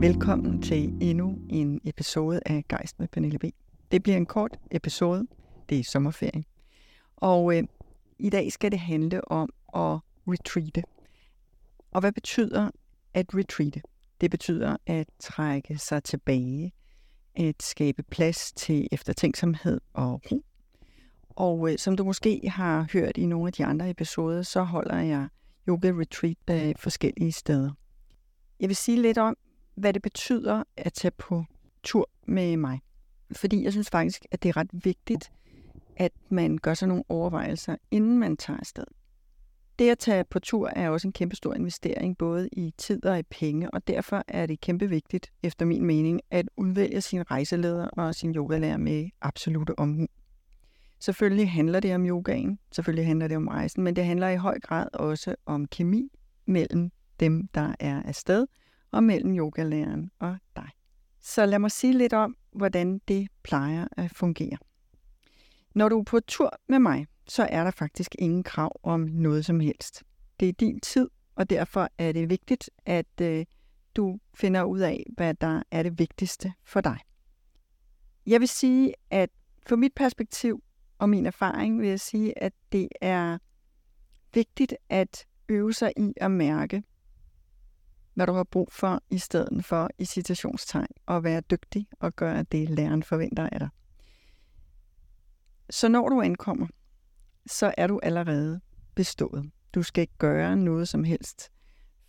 Velkommen til endnu en episode af Geist med Pernille B. Det bliver en kort episode. Det er sommerferie. Og øh, i dag skal det handle om at retreate. Og hvad betyder at retreate? Det betyder at trække sig tilbage, at skabe plads til eftertænksomhed og ro. Og øh, som du måske har hørt i nogle af de andre episoder, så holder jeg yoga retreat øh, forskellige steder. Jeg vil sige lidt om, hvad det betyder at tage på tur med mig. Fordi jeg synes faktisk, at det er ret vigtigt, at man gør sig nogle overvejelser, inden man tager afsted. Det at tage på tur er også en kæmpe stor investering, både i tid og i penge, og derfor er det kæmpe vigtigt, efter min mening, at udvælge sin rejseleder og sin yogalærer med absolute omhu. Selvfølgelig handler det om yogaen, selvfølgelig handler det om rejsen, men det handler i høj grad også om kemi mellem dem, der er afsted, og mellem yogalæreren og dig. Så lad mig sige lidt om, hvordan det plejer at fungere. Når du er på tur med mig, så er der faktisk ingen krav om noget som helst. Det er din tid, og derfor er det vigtigt, at øh, du finder ud af, hvad der er det vigtigste for dig. Jeg vil sige, at fra mit perspektiv og min erfaring vil jeg sige, at det er vigtigt at øve sig i at mærke, hvad du har brug for, i stedet for i citationstegn at være dygtig og gøre det, læreren forventer af dig. Så når du ankommer, så er du allerede bestået. Du skal ikke gøre noget som helst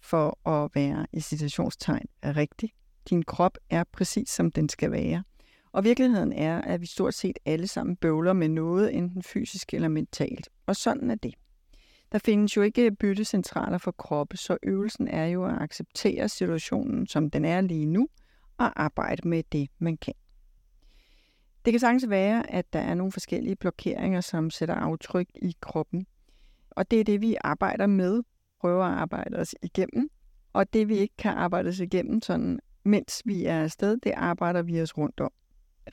for at være i citationstegn rigtig. Din krop er præcis som den skal være. Og virkeligheden er, at vi stort set alle sammen bøvler med noget, enten fysisk eller mentalt. Og sådan er det. Der findes jo ikke byttecentraler for kroppe, så øvelsen er jo at acceptere situationen, som den er lige nu, og arbejde med det, man kan. Det kan sagtens være, at der er nogle forskellige blokeringer, som sætter aftryk i kroppen. Og det er det, vi arbejder med, prøver at arbejde os igennem. Og det, vi ikke kan arbejde os igennem, sådan, mens vi er afsted, det arbejder vi os rundt om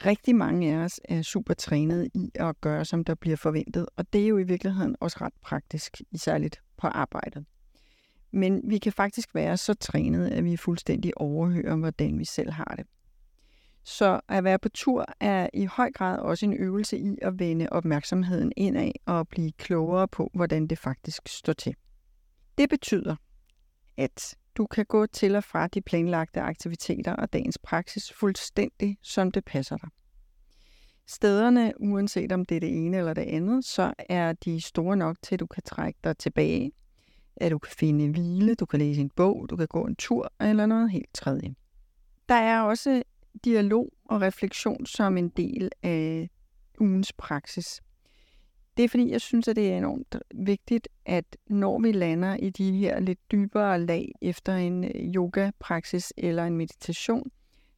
rigtig mange af os er super trænet i at gøre, som der bliver forventet. Og det er jo i virkeligheden også ret praktisk, særligt på arbejdet. Men vi kan faktisk være så trænet, at vi fuldstændig overhører, hvordan vi selv har det. Så at være på tur er i høj grad også en øvelse i at vende opmærksomheden indad og blive klogere på, hvordan det faktisk står til. Det betyder, at du kan gå til og fra de planlagte aktiviteter og dagens praksis fuldstændig, som det passer dig. Stederne, uanset om det er det ene eller det andet, så er de store nok til, at du kan trække dig tilbage, at du kan finde hvile, du kan læse en bog, du kan gå en tur eller noget helt tredje. Der er også dialog og refleksion som en del af ugens praksis. Det er fordi, jeg synes, at det er enormt vigtigt, at når vi lander i de her lidt dybere lag efter en øh, yoga-praksis eller en meditation,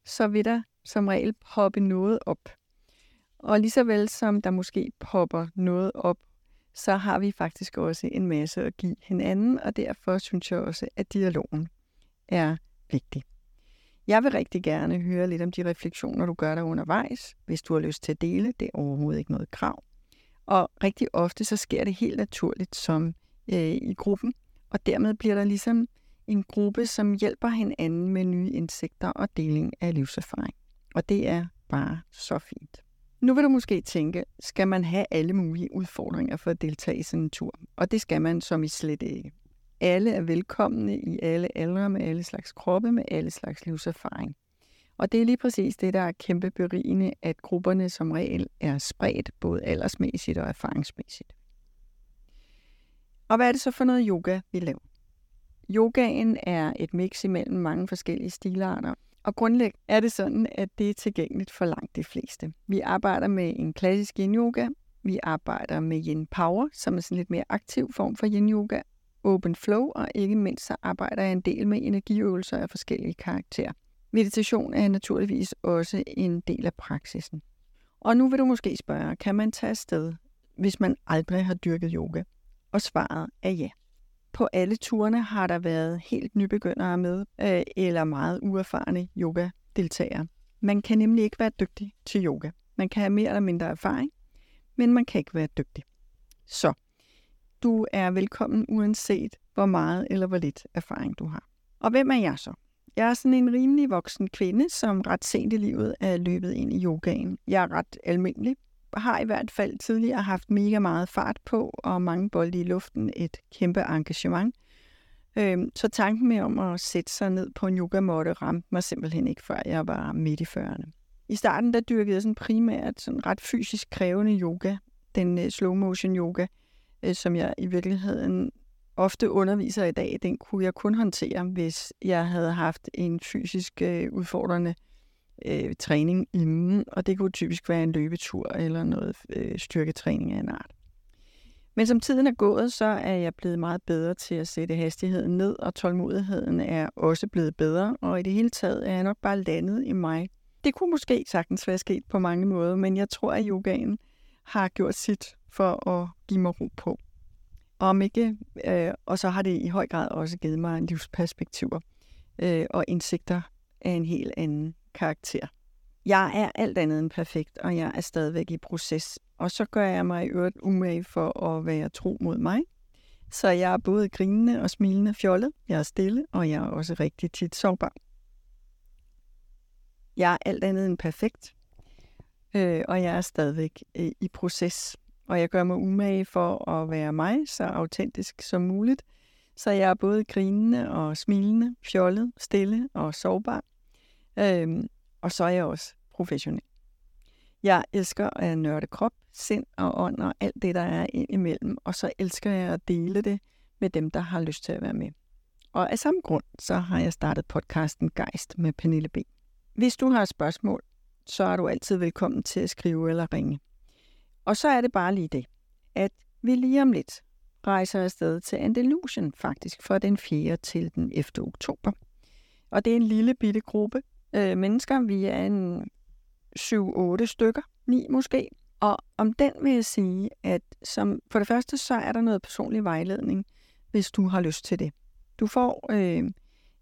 så vil der som regel poppe noget op. Og lige så vel som der måske popper noget op, så har vi faktisk også en masse at give hinanden, og derfor synes jeg også, at dialogen er vigtig. Jeg vil rigtig gerne høre lidt om de refleksioner, du gør der undervejs, hvis du har lyst til at dele. Det er overhovedet ikke noget krav. Og rigtig ofte så sker det helt naturligt som øh, i gruppen, og dermed bliver der ligesom en gruppe, som hjælper hinanden med nye indsigter og deling af livserfaring. Og det er bare så fint. Nu vil du måske tænke, skal man have alle mulige udfordringer for at deltage i sådan en tur? Og det skal man som i slet ikke. Alle er velkomne i alle aldre med alle slags kroppe, med alle slags livserfaring. Og det er lige præcis det, der er kæmpe berigende, at grupperne som regel er spredt, både aldersmæssigt og erfaringsmæssigt. Og hvad er det så for noget yoga, vi laver? Yogaen er et mix imellem mange forskellige stilarter, og grundlæggende er det sådan, at det er tilgængeligt for langt de fleste. Vi arbejder med en klassisk yin-yoga, vi arbejder med yin power, som er sådan lidt mere aktiv form for yin-yoga, open flow, og ikke mindst så arbejder jeg en del med energiøvelser af forskellige karakterer. Meditation er naturligvis også en del af praksisen. Og nu vil du måske spørge, kan man tage afsted, hvis man aldrig har dyrket yoga? Og svaret er ja. På alle turene har der været helt nybegyndere med, øh, eller meget uerfarne yoga-deltagere. Man kan nemlig ikke være dygtig til yoga. Man kan have mere eller mindre erfaring, men man kan ikke være dygtig. Så du er velkommen uanset hvor meget eller hvor lidt erfaring du har. Og hvem er jeg så? Jeg er sådan en rimelig voksen kvinde, som ret sent i livet er løbet ind i yogaen. Jeg er ret almindelig, har i hvert fald tidligere haft mega meget fart på, og mange bolde i luften, et kæmpe engagement. Øhm, så tanken med om at sætte sig ned på en yogamåtte ramte mig simpelthen ikke, før jeg var midt i 40'erne. I starten der dyrkede jeg sådan primært sådan ret fysisk krævende yoga, den øh, slow motion yoga, øh, som jeg i virkeligheden ofte underviser i dag, den kunne jeg kun håndtere, hvis jeg havde haft en fysisk øh, udfordrende øh, træning inden, og det kunne typisk være en løbetur eller noget øh, styrketræning af en art. Men som tiden er gået, så er jeg blevet meget bedre til at sætte hastigheden ned, og tålmodigheden er også blevet bedre, og i det hele taget er jeg nok bare landet i mig. Det kunne måske sagtens være sket på mange måder, men jeg tror, at yogaen har gjort sit for at give mig ro på. Om ikke, øh, og så har det i høj grad også givet mig livsperspektiver øh, og indsigter af en helt anden karakter. Jeg er alt andet end perfekt, og jeg er stadigvæk i proces. Og så gør jeg mig i øvrigt umage for at være tro mod mig. Så jeg er både grinende og smilende fjollet. Jeg er stille, og jeg er også rigtig tit sårbar. Jeg er alt andet end perfekt, øh, og jeg er stadigvæk øh, i proces. Og jeg gør mig umage for at være mig, så autentisk som muligt. Så jeg er både grinende og smilende, fjollet, stille og sårbar. Øhm, og så er jeg også professionel. Jeg elsker at nørde krop, sind og ånd og alt det, der er ind imellem. Og så elsker jeg at dele det med dem, der har lyst til at være med. Og af samme grund, så har jeg startet podcasten Geist med Pernille B. Hvis du har spørgsmål, så er du altid velkommen til at skrive eller ringe. Og så er det bare lige det, at vi lige om lidt rejser afsted til Andalusien faktisk fra den 4. til den 11. oktober. Og det er en lille bitte gruppe øh, mennesker. Vi er en 7-8 stykker, 9 måske. Og om den vil jeg sige, at som, for det første så er der noget personlig vejledning, hvis du har lyst til det. Du får, øh,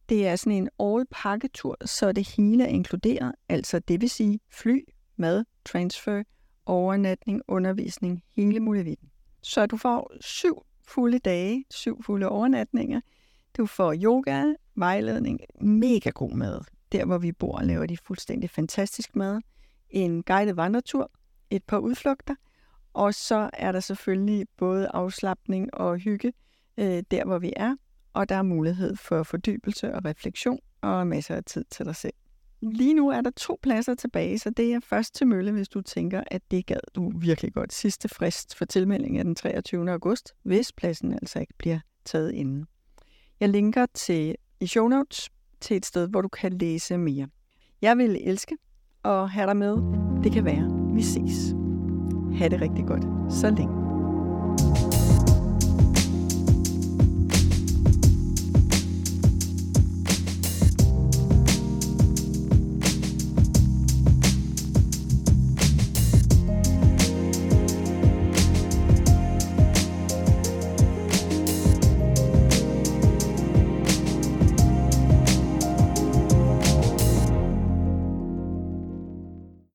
det er sådan en all-pakketur, så det hele er inkluderet, altså det vil sige fly, mad, transfer, overnatning, undervisning, hele muligheden. Så du får syv fulde dage, syv fulde overnatninger. Du får yoga, vejledning, mega god mad. Der, hvor vi bor, laver de fuldstændig fantastisk mad. En guided vandretur, et par udflugter, og så er der selvfølgelig både afslappning og hygge øh, der, hvor vi er, og der er mulighed for fordybelse og refleksion og masser af tid til dig selv. Lige nu er der to pladser tilbage, så det er først til mølle, hvis du tænker, at det gad du virkelig godt. Sidste frist for tilmelding er den 23. august, hvis pladsen altså ikke bliver taget inden. Jeg linker til i show notes til et sted, hvor du kan læse mere. Jeg vil elske at have dig med. Det kan være, vi ses. Ha' det rigtig godt. Så længe.